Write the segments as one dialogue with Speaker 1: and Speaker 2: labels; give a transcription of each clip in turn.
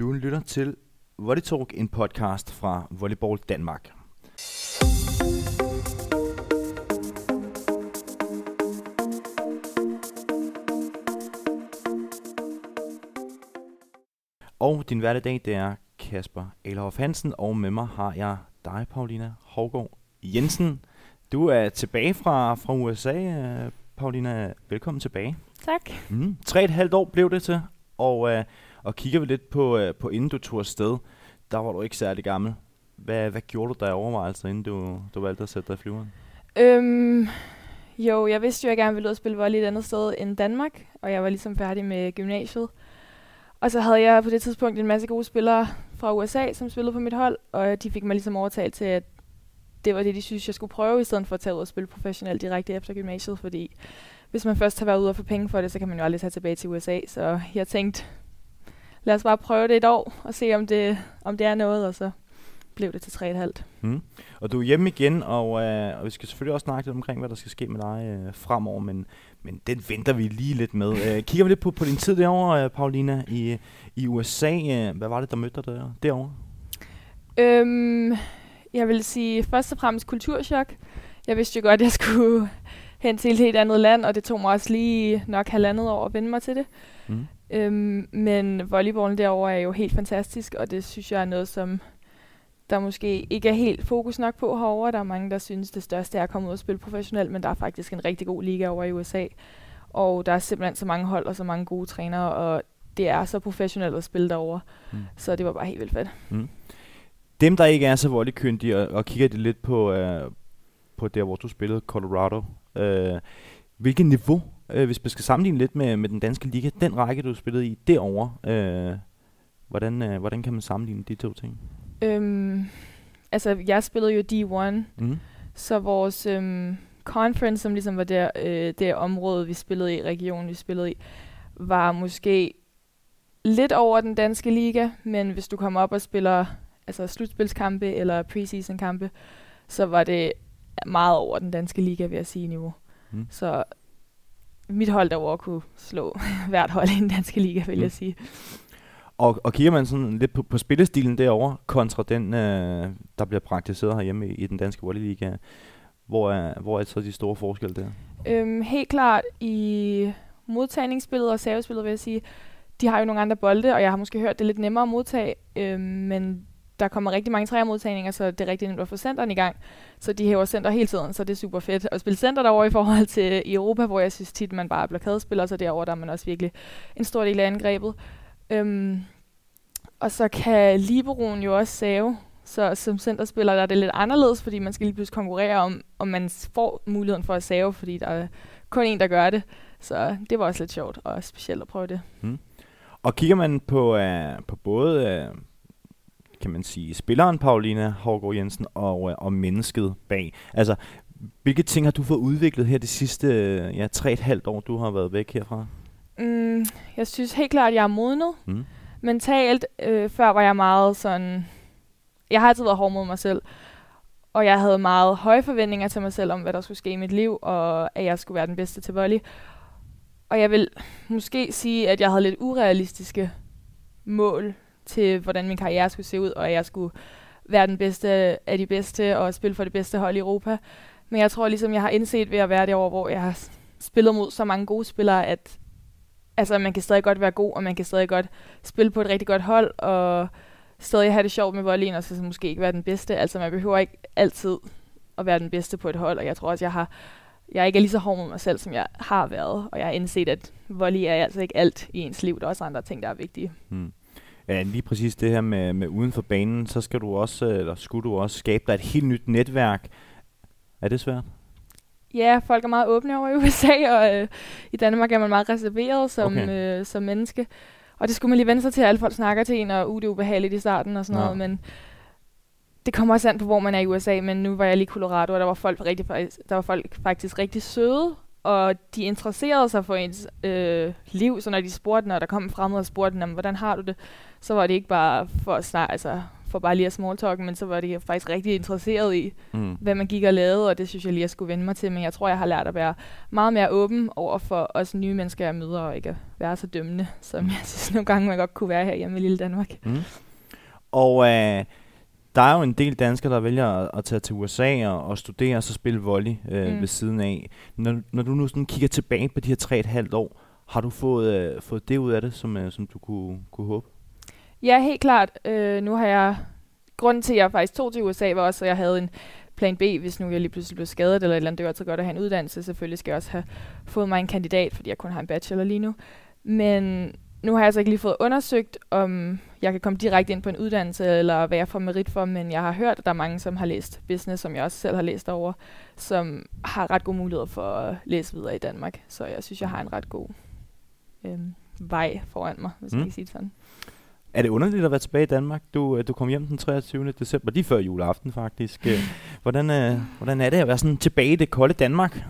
Speaker 1: Du lytter til Volley Talk, en podcast fra Volleyball Danmark. Og din hverdag, det er Kasper Elhoff Hansen, og med mig har jeg dig, Paulina Hovgaard Jensen. Du er tilbage fra, fra USA, øh, Paulina. Velkommen tilbage.
Speaker 2: Tak.
Speaker 1: Mm. Tre et halvt år blev det til, og, øh, og kigger vi lidt på, øh, på inden du tog afsted, der var du ikke særlig gammel. Hvad, hvad gjorde du der overvejelser, inden du, du valgte at sætte dig i flyveren?
Speaker 2: Øhm, jo, jeg vidste jo, at jeg gerne ville ud og spille volley et andet sted end Danmark, og jeg var ligesom færdig med gymnasiet. Og så havde jeg på det tidspunkt en masse gode spillere fra USA, som spillede på mit hold, og de fik mig ligesom overtalt til, at det var det, de synes, jeg skulle prøve, i stedet for at tage ud og spille professionelt direkte efter gymnasiet, fordi hvis man først har været ude og få penge for det, så kan man jo aldrig tage tilbage til USA. Så jeg tænkte, lad os bare prøve det et år, og se om det, om det er noget, og så blev det til 3,5.
Speaker 1: Mm. Og du er hjemme igen, og, øh, og vi skal selvfølgelig også snakke lidt omkring, hvad der skal ske med dig øh, fremover, men, men den venter vi lige lidt med. Øh, kigger vi lidt på, på din tid derovre, øh, Paulina, i, i USA. Øh, hvad var det, der mødte dig der, derovre?
Speaker 2: Øhm, jeg vil sige først og fremmest kulturschok. Jeg vidste jo godt, at jeg skulle hen til et helt andet land, og det tog mig også lige nok halvandet år at vende mig til det. Mm. Øhm, men volleyballen derovre er jo helt fantastisk, og det synes jeg er noget, som der måske ikke er helt fokus nok på herovre. Der er mange, der synes, det største er at komme ud og spille professionelt, men der er faktisk en rigtig god liga over i USA. Og der er simpelthen så mange hold og så mange gode trænere, og det er så professionelt at spille derovre. Mm. Så det var bare helt vildt fedt. Mm.
Speaker 1: Dem, der ikke er så voldeykyndige, og, og kigger det lidt på, øh, på der, hvor du spillede, Colorado. Øh, hvilket niveau, øh, hvis man skal sammenligne lidt med, med den danske liga, den række, du spillede i derovre, øh, hvordan, øh, hvordan kan man sammenligne de to ting?
Speaker 2: Øhm, altså, jeg spillede jo D1, mm. så vores øhm, conference, som ligesom var der, øh, det område, vi spillede i, regionen, vi spillede i, var måske lidt over den danske liga, men hvis du kommer op og spiller altså slutspilskampe eller preseason kampe, så var det meget over den danske liga, vil jeg sige, niveau. Mm. Så mit hold derovre kunne slå hvert hold i den danske liga, vil mm. jeg sige.
Speaker 1: Og, og kigger man sådan lidt på, på spillestilen derovre kontra den, øh, der bliver praktiseret herhjemme i, i den danske volleyliga, hvor er, hvor er så de store forskelle der?
Speaker 2: Øhm, helt klart i modtagningsspillet og servespillet, vil jeg sige. De har jo nogle andre bolde, og jeg har måske hørt det lidt nemmere at modtage, øhm, men der kommer rigtig mange træermodtagninger, så det er rigtig nemt at få centeren i gang. Så de hæver center hele tiden, så det er super fedt at spille center derovre i forhold til i Europa, hvor jeg synes tit, man bare er blokadespiller, så derovre der er man også virkelig en stor del af angrebet. Øhm, og så kan Liberoen jo også save, så som centerspiller der er det lidt anderledes, fordi man skal lige pludselig konkurrere om, om man får muligheden for at save, fordi der er kun en, der gør det. Så det var også lidt sjovt og specielt at prøve det. Hmm.
Speaker 1: Og kigger man på, øh, på både øh, kan man sige, spilleren Paulina Hårgaard Jensen og, uh, og mennesket bag. Altså, hvilke ting har du fået udviklet her de sidste ja, tre et halvt år, du har været væk herfra?
Speaker 2: Mm, jeg synes helt klart, at jeg er modnet. Mm mentalt, øh, før var jeg meget sådan... Jeg har altid været hård mod mig selv. Og jeg havde meget høje forventninger til mig selv om, hvad der skulle ske i mit liv, og at jeg skulle være den bedste til volley. Og jeg vil måske sige, at jeg havde lidt urealistiske mål til, hvordan min karriere skulle se ud, og at jeg skulle være den bedste af de bedste og spille for det bedste hold i Europa. Men jeg tror ligesom, jeg har indset ved at være derovre, hvor jeg har spillet mod så mange gode spillere, at altså, man kan stadig godt være god, og man kan stadig godt spille på et rigtig godt hold, og stadig have det sjovt med volleyen, og så måske ikke være den bedste. Altså, man behøver ikke altid at være den bedste på et hold, og jeg tror også, jeg har jeg ikke er lige så hård mod mig selv, som jeg har været, og jeg har indset, at volley er altså ikke alt i ens liv. Der er også andre ting, der er vigtige. Hmm.
Speaker 1: Ja, lige præcis det her med, med uden for banen, så skal du også, eller skulle du også skabe dig et helt nyt netværk. Er det svært?
Speaker 2: Ja, folk er meget åbne over i USA, og øh, i Danmark er man meget reserveret som, okay. øh, som menneske. Og det skulle man lige vende sig til, at alle folk snakker til en, og uh, det er ubehageligt i starten og sådan ja. noget, men det kommer også an på, hvor man er i USA, men nu var jeg lige i Colorado, og der var folk, rigtig, der var folk faktisk rigtig søde, og de interesserede sig for ens øh, liv, så når de spurgte, når der kom frem og spurgte dem, hvordan har du det, så var det ikke bare for at, snakke, altså, for bare lige at small men så var de faktisk rigtig interesseret i, mm. hvad man gik og lavede, og det synes jeg lige, jeg skulle vende mig til. Men jeg tror, jeg har lært at være meget mere åben over for os nye mennesker, jeg møder, og ikke at være så dømmende, som jeg synes nogle gange, man godt kunne være her hjemme i lille Danmark. Mm.
Speaker 1: Og øh, der er jo en del danskere, der vælger at, at tage til USA og, og studere og så spille volley øh, mm. ved siden af. Når, når du nu sådan kigger tilbage på de her tre et halvt år, har du fået, øh, fået det ud af det, som, øh, som du kunne, kunne håbe?
Speaker 2: Ja, helt klart. Øh, nu har jeg... Grunden til, at jeg faktisk tog til USA, var også, at jeg havde en plan B, hvis nu jeg lige pludselig blev skadet eller et eller andet. Det var altid godt at have en uddannelse. Selvfølgelig skal jeg også have fået mig en kandidat, fordi jeg kun har en bachelor lige nu. Men nu har jeg altså ikke lige fået undersøgt, om jeg kan komme direkte ind på en uddannelse, eller hvad jeg får merit for, men jeg har hørt, at der er mange, som har læst business, som jeg også selv har læst over, som har ret gode muligheder for at læse videre i Danmark. Så jeg synes, jeg har en ret god øhm, vej foran mig, hvis mm. man kan sige det sådan.
Speaker 1: Er det underligt at være tilbage i Danmark? Du, øh, du kom hjem den 23. december, lige før juleaften faktisk. Øh, hvordan, øh, hvordan er det at være sådan tilbage i det kolde Danmark?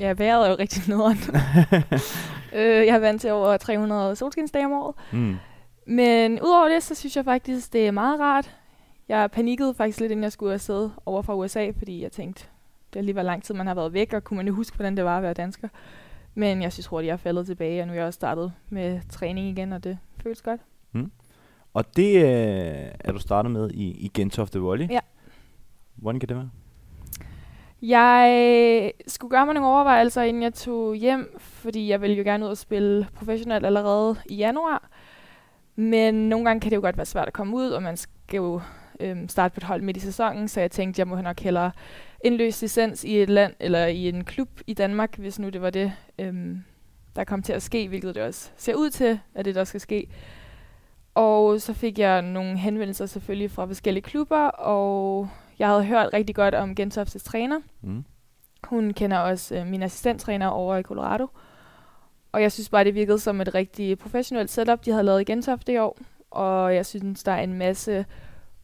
Speaker 2: Ja, vejret er jo rigtig nederen. øh, jeg har vant til over 300 solskinsdage om året. Mm. Men udover det, så synes jeg faktisk, det er meget rart. Jeg panikkede faktisk lidt, inden jeg skulle afsted over fra USA, fordi jeg tænkte, det er lige var lang tid, man har været væk, og kunne man jo huske, hvordan det var at være dansker. Men jeg synes hurtigt, jeg er faldet tilbage, og nu er jeg også startet med træning igen, og det føles godt. Mm.
Speaker 1: Og det øh, er du startet med i, i Gentofte Volley.
Speaker 2: Ja.
Speaker 1: Hvordan kan det være?
Speaker 2: Jeg skulle gøre mig nogle overvejelser, inden jeg tog hjem, fordi jeg ville jo gerne ud og spille professionelt allerede i januar. Men nogle gange kan det jo godt være svært at komme ud, og man skal jo øhm, starte på et hold midt i sæsonen, så jeg tænkte, jeg må nok hellere indløse licens i et land, eller i en klub i Danmark, hvis nu det var det, øhm, der kom til at ske, hvilket det også ser ud til, at det der skal ske. Og så fik jeg nogle henvendelser selvfølgelig fra forskellige klubber, og jeg havde hørt rigtig godt om Gentoftes træner. Mm. Hun kender også øh, min assistenttræner over i Colorado. Og jeg synes bare, det virkede som et rigtig professionelt setup, de havde lavet i Gentofte i år. Og jeg synes, der er en masse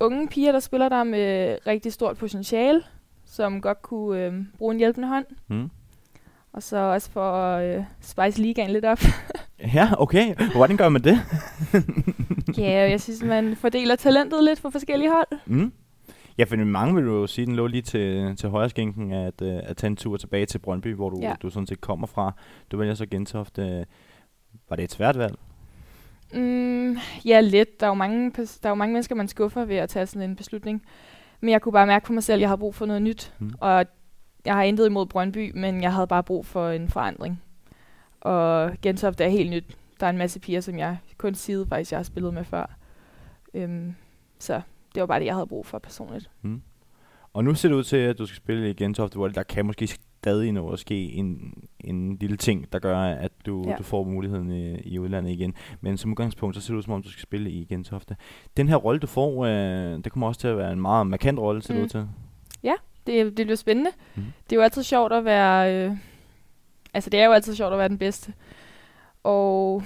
Speaker 2: unge piger, der spiller der med rigtig stort potentiale, som godt kunne øh, bruge en hjælpende hånd. Mm. Og så også for at øh, spice ligaen lidt op.
Speaker 1: ja, okay. Hvordan gør man det?
Speaker 2: ja, jeg synes, man fordeler talentet lidt på forskellige hold. Mm.
Speaker 1: Ja, for mange vil jo sige, den lå lige til, til højre skænken, at, uh, at tage en tur tilbage til Brøndby, hvor du, ja. du sådan set kommer fra. Du vælger så Gentofte. Var det et svært valg?
Speaker 2: Mm, ja, lidt. Der er, jo mange, der er jo mange mennesker, man skuffer ved at tage sådan en beslutning. Men jeg kunne bare mærke på mig selv, at jeg havde brug for noget nyt. Mm. Og jeg har intet imod Brøndby, men jeg havde bare brug for en forandring. Og Gentofte er helt nyt. Der er en masse piger, som jeg kun siger faktisk, jeg har spillet med før. Um, så det var bare det, jeg havde brug for personligt. Mm.
Speaker 1: Og nu ser det ud til, at du skal spille i Gentofte, hvor der kan måske stadig nå at ske en, en lille ting, der gør, at du, ja. du får muligheden i, i udlandet igen. Men som udgangspunkt, så ser det ud som om, du skal spille i Gentofte. Den her rolle, du får, øh, det kommer også til at være en meget markant rolle, ser mm. det ud til.
Speaker 2: Ja, det, det bliver spændende. Mm. Det er jo altid sjovt at være... Øh, altså, det er jo altid sjovt at være den bedste. Og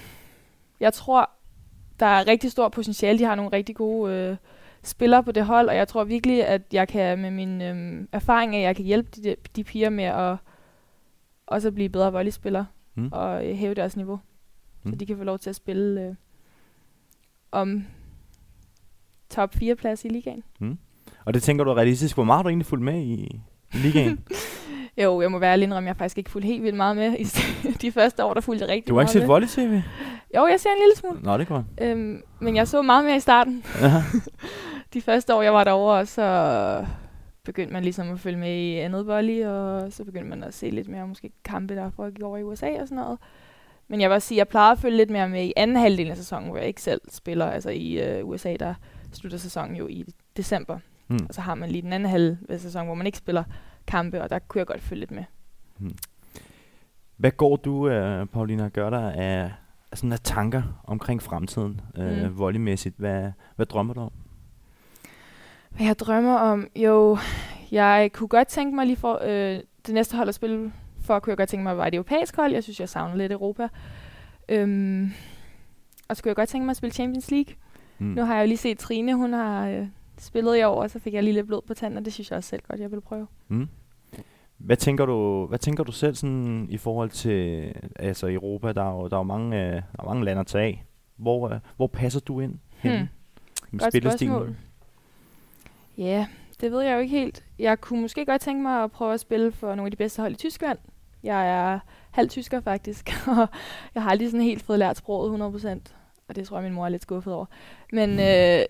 Speaker 2: jeg tror, der er rigtig stor potentiale. De har nogle rigtig gode... Øh, spiller på det hold, og jeg tror virkelig, at jeg kan med min øhm, erfaring, at jeg kan hjælpe de, de piger med at også at blive bedre volleyspillere mm. og øh, hæve deres niveau, mm. så de kan få lov til at spille øh, om top 4 plads i ligaen. Mm.
Speaker 1: Og det tænker du er realistisk. Hvor meget har du egentlig fulgt med i, i ligaen?
Speaker 2: jo, jeg må være ærlig om jeg faktisk ikke fulgte helt vildt meget med. I de første år, der fulgte jeg rigtig
Speaker 1: Du har ikke set volley-tv?
Speaker 2: Jo, jeg ser en lille smule.
Speaker 1: Nå, det går. Øhm,
Speaker 2: men jeg så meget mere i starten. de første år, jeg var derovre, så begyndte man ligesom at følge med i andet volley, og så begyndte man at se lidt mere måske kampe, der foregik over i USA og sådan noget. Men jeg vil også sige, at jeg plejer at følge lidt mere med i anden halvdel af sæsonen, hvor jeg ikke selv spiller. Altså i uh, USA, der slutter sæsonen jo i december. Mm. Og så har man lige den anden halv af sæsonen, hvor man ikke spiller kampe, og der kunne jeg godt følge lidt med. Mm.
Speaker 1: Hvad går du, uh, Paulina, gør der af, af sådan af tanker omkring fremtiden, uh, mm. volleymæssigt? Hvad, hvad drømmer du om?
Speaker 2: Hvad jeg drømmer om? Jo, jeg kunne godt tænke mig lige for øh, det næste hold at spille for, kunne jeg godt tænke mig at være et europæisk hold. Jeg synes, jeg savner lidt Europa. Øhm, og så kunne jeg godt tænke mig at spille Champions League. Mm. Nu har jeg jo lige set Trine, hun har øh, spillet i år, og så fik jeg lige lidt blod på tanden, og det synes jeg også selv godt, jeg vil prøve. Mm.
Speaker 1: Hvad tænker du, hvad tænker du selv sådan, i forhold til altså Europa? Der er jo, der er jo mange, øh, der er mange lande at tage af. Hvor, øh, hvor passer du ind? Hmm.
Speaker 2: Godt spørgsmål. Ja, det ved jeg jo ikke helt. Jeg kunne måske godt tænke mig at prøve at spille for nogle af de bedste hold i Tyskland. Jeg er halv tysker faktisk, og jeg har aldrig sådan helt fået lært sproget 100%, og det tror jeg, min mor er lidt skuffet over. Men øh,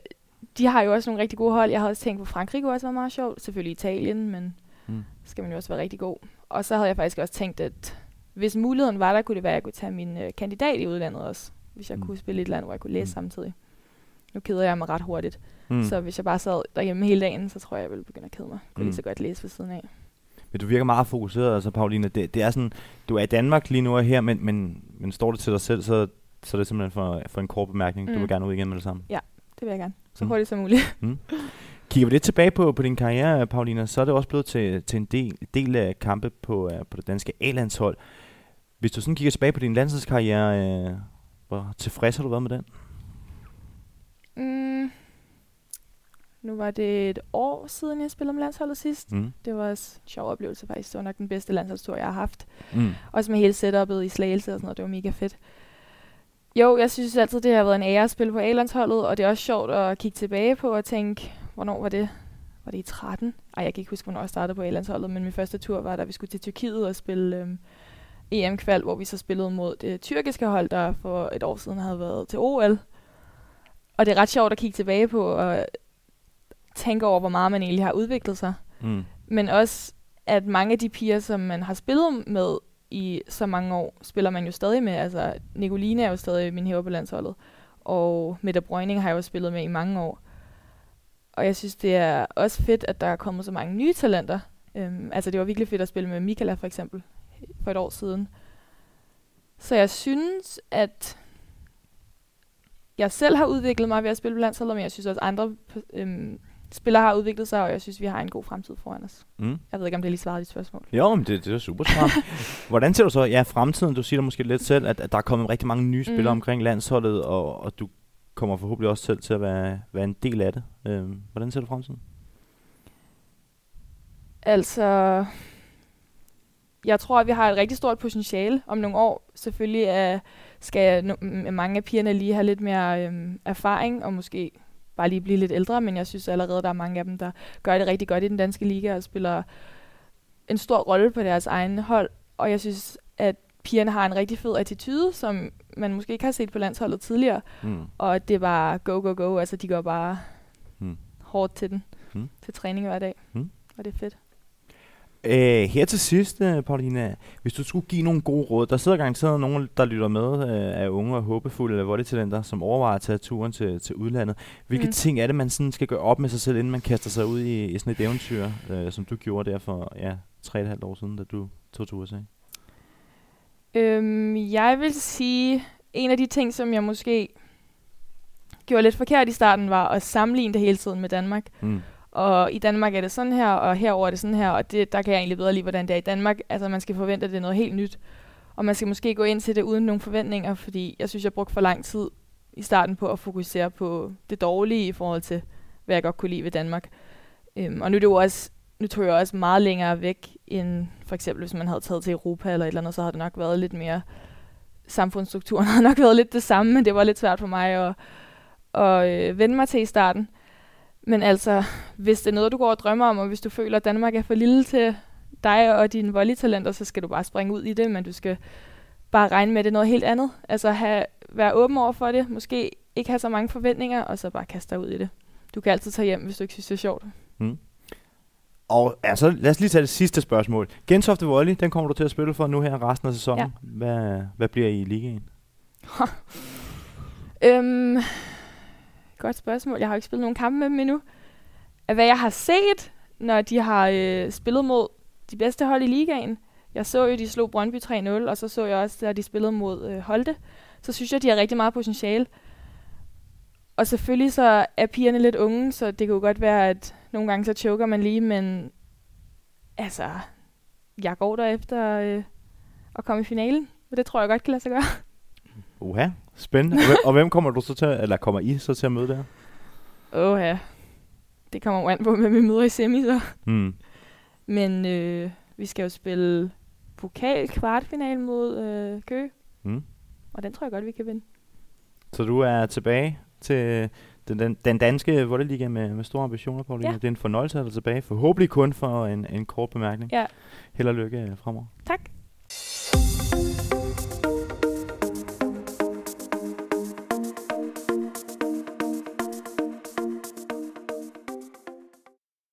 Speaker 2: de har jo også nogle rigtig gode hold. Jeg havde også tænkt på, Frankrig kunne også være meget sjovt. Selvfølgelig Italien, men mm. skal man jo også være rigtig god. Og så havde jeg faktisk også tænkt, at hvis muligheden var der, kunne det være, at jeg kunne tage min øh, kandidat i udlandet også. Hvis jeg mm. kunne spille et land, hvor jeg kunne læse mm. samtidig. Nu keder jeg mig ret hurtigt. Mm. Så hvis jeg bare sad derhjemme hele dagen, så tror jeg, jeg ville begynde at kede mig. Jeg kunne mm. lige så godt læse ved siden af.
Speaker 1: Men du virker meget fokuseret, altså Pauline. Det, det er sådan, du er i Danmark lige nu og her, men, men, men står det til dig selv, så, så er det simpelthen for, for en kort bemærkning. Mm. Du vil gerne ud igen med det samme.
Speaker 2: Ja, det vil jeg gerne. Så mm. hurtigt som muligt.
Speaker 1: Mm. Kigger vi lidt tilbage på, på din karriere, Paulina, så er det også blevet til, til en del, del af kampe på, uh, på det danske A-landshold. Hvis du sådan kigger tilbage på din landsholdskarriere, uh, hvor tilfreds har du været med den?
Speaker 2: Mm. Nu var det et år siden, jeg spillede med landsholdet sidst. Mm. Det var også en sjov oplevelse faktisk. Det var nok den bedste landsholdstur, jeg har haft. Mm. Også med hele setup'et i slagelse og sådan noget. Det var mega fedt. Jo, jeg synes altid, det har været en ære at spille på A-landsholdet, og det er også sjovt at kigge tilbage på og tænke, hvornår var det? Var det i 13? Ej, jeg kan ikke huske, hvornår jeg startede på A-landsholdet, men min første tur var, da vi skulle til Tyrkiet og spille øhm, EM-kval, hvor vi så spillede mod det tyrkiske hold, der for et år siden havde været til OL. Og det er ret sjovt at kigge tilbage på og tænke over, hvor meget man egentlig har udviklet sig. Mm. Men også, at mange af de piger, som man har spillet med i så mange år, spiller man jo stadig med. Altså, Nicoline er jo stadig min hæver på landsholdet, og Mette Brøgning har jeg jo spillet med i mange år. Og jeg synes, det er også fedt, at der er kommet så mange nye talenter. Øhm, altså, det var virkelig fedt at spille med Michaela for eksempel, for et år siden. Så jeg synes, at jeg selv har udviklet mig ved at spille på landsholdet, men jeg synes også, at andre øhm, spillere har udviklet sig, og jeg synes, vi har en god fremtid foran os. Mm. Jeg ved ikke, om det er lige svaret dit spørgsmål.
Speaker 1: Jo, men det, det er super smart. Hvordan ser du så, ja, fremtiden, du siger det måske lidt selv, at, at der er kommet rigtig mange nye spillere mm. omkring landsholdet, og, og du kommer forhåbentlig også selv til at være, være en del af det. Øhm, hvordan ser du fremtiden?
Speaker 2: Altså, jeg tror, at vi har et rigtig stort potentiale om nogle år. Selvfølgelig er, skal no- mange af pigerne lige have lidt mere øhm, erfaring, og måske bare lige blive lidt ældre, men jeg synes allerede, der er mange af dem, der gør det rigtig godt i den danske liga og spiller en stor rolle på deres egen hold. Og jeg synes, at pigerne har en rigtig fed attitude, som man måske ikke har set på landsholdet tidligere. Mm. Og det var go, go, go. Altså, de går bare mm. hårdt til den. Mm. Til træning hver dag. Mm. Og det er fedt.
Speaker 1: Æh, her til sidst, uh, Paulina, hvis du skulle give nogle gode råd, der sidder garanteret nogen, der lytter med uh, af unge og håbefulde eller volleytalenter, som overvejer at tage turen til, til udlandet. Hvilke mm. ting er det, man sådan skal gøre op med sig selv, inden man kaster sig ud i, i sådan et eventyr, uh, som du gjorde der for ja, tre og et halvt år siden, da du tog til USA?
Speaker 2: Øhm, jeg vil sige, en af de ting, som jeg måske gjorde lidt forkert i starten, var at sammenligne det hele tiden med Danmark. Mm og i Danmark er det sådan her, og herover er det sådan her, og det, der kan jeg egentlig bedre lide, hvordan det er i Danmark. Altså man skal forvente, at det er noget helt nyt, og man skal måske gå ind til det uden nogle forventninger, fordi jeg synes, jeg brugte for lang tid i starten på at fokusere på det dårlige i forhold til, hvad jeg godt kunne lide ved Danmark. Øhm, og nu, er det jo også, nu tog jeg også meget længere væk, end for eksempel hvis man havde taget til Europa eller et eller andet, så havde det nok været lidt mere, samfundsstrukturen havde nok været lidt det samme, men det var lidt svært for mig at, at øh, vende mig til i starten. Men altså, hvis det er noget, du går og drømmer om, og hvis du føler, at Danmark er for lille til dig og dine volleytalenter, så skal du bare springe ud i det, men du skal bare regne med, at det er noget helt andet. Altså have, være åben over for det, måske ikke have så mange forventninger, og så bare kaste dig ud i det. Du kan altid tage hjem, hvis du ikke synes, det er sjovt. Mm.
Speaker 1: Og altså, lad os lige tage det sidste spørgsmål. Gentofte Volley, den kommer du til at spille for nu her resten af sæsonen. Ja. Hvad, hvad bliver I i ligaen?
Speaker 2: øhm, Godt spørgsmål. Jeg har jo ikke spillet nogen kampe med dem endnu. Hvad jeg har set, når de har øh, spillet mod de bedste hold i ligaen. Jeg så jo, de slog Brøndby 3-0, og så så jeg også, da de spillede mod øh, Holte. Så synes jeg, de har rigtig meget potentiale. Og selvfølgelig så er pigerne lidt unge, så det kan jo godt være, at nogle gange så choker man lige, men altså, jeg går der efter øh, at komme i finalen, og det tror jeg godt kan lade sig gøre.
Speaker 1: Uha, spændende. Og hvem, og hvem kommer du så til, eller kommer I så til at møde der?
Speaker 2: Åh ja, det kommer jo an på, hvem vi møder i semi så. Mm. Men øh, vi skal jo spille pokal kvartfinal mod øh, Køge. Mm. Og den tror jeg godt, vi kan vinde.
Speaker 1: Så du er tilbage til, den, den, den danske Volleyliga med, med store ambitioner, Pauline. Ja. Det er en fornøjelse at dig tilbage. Forhåbentlig kun for en, en kort bemærkning.
Speaker 2: Ja.
Speaker 1: Held og lykke fremover.
Speaker 2: Tak.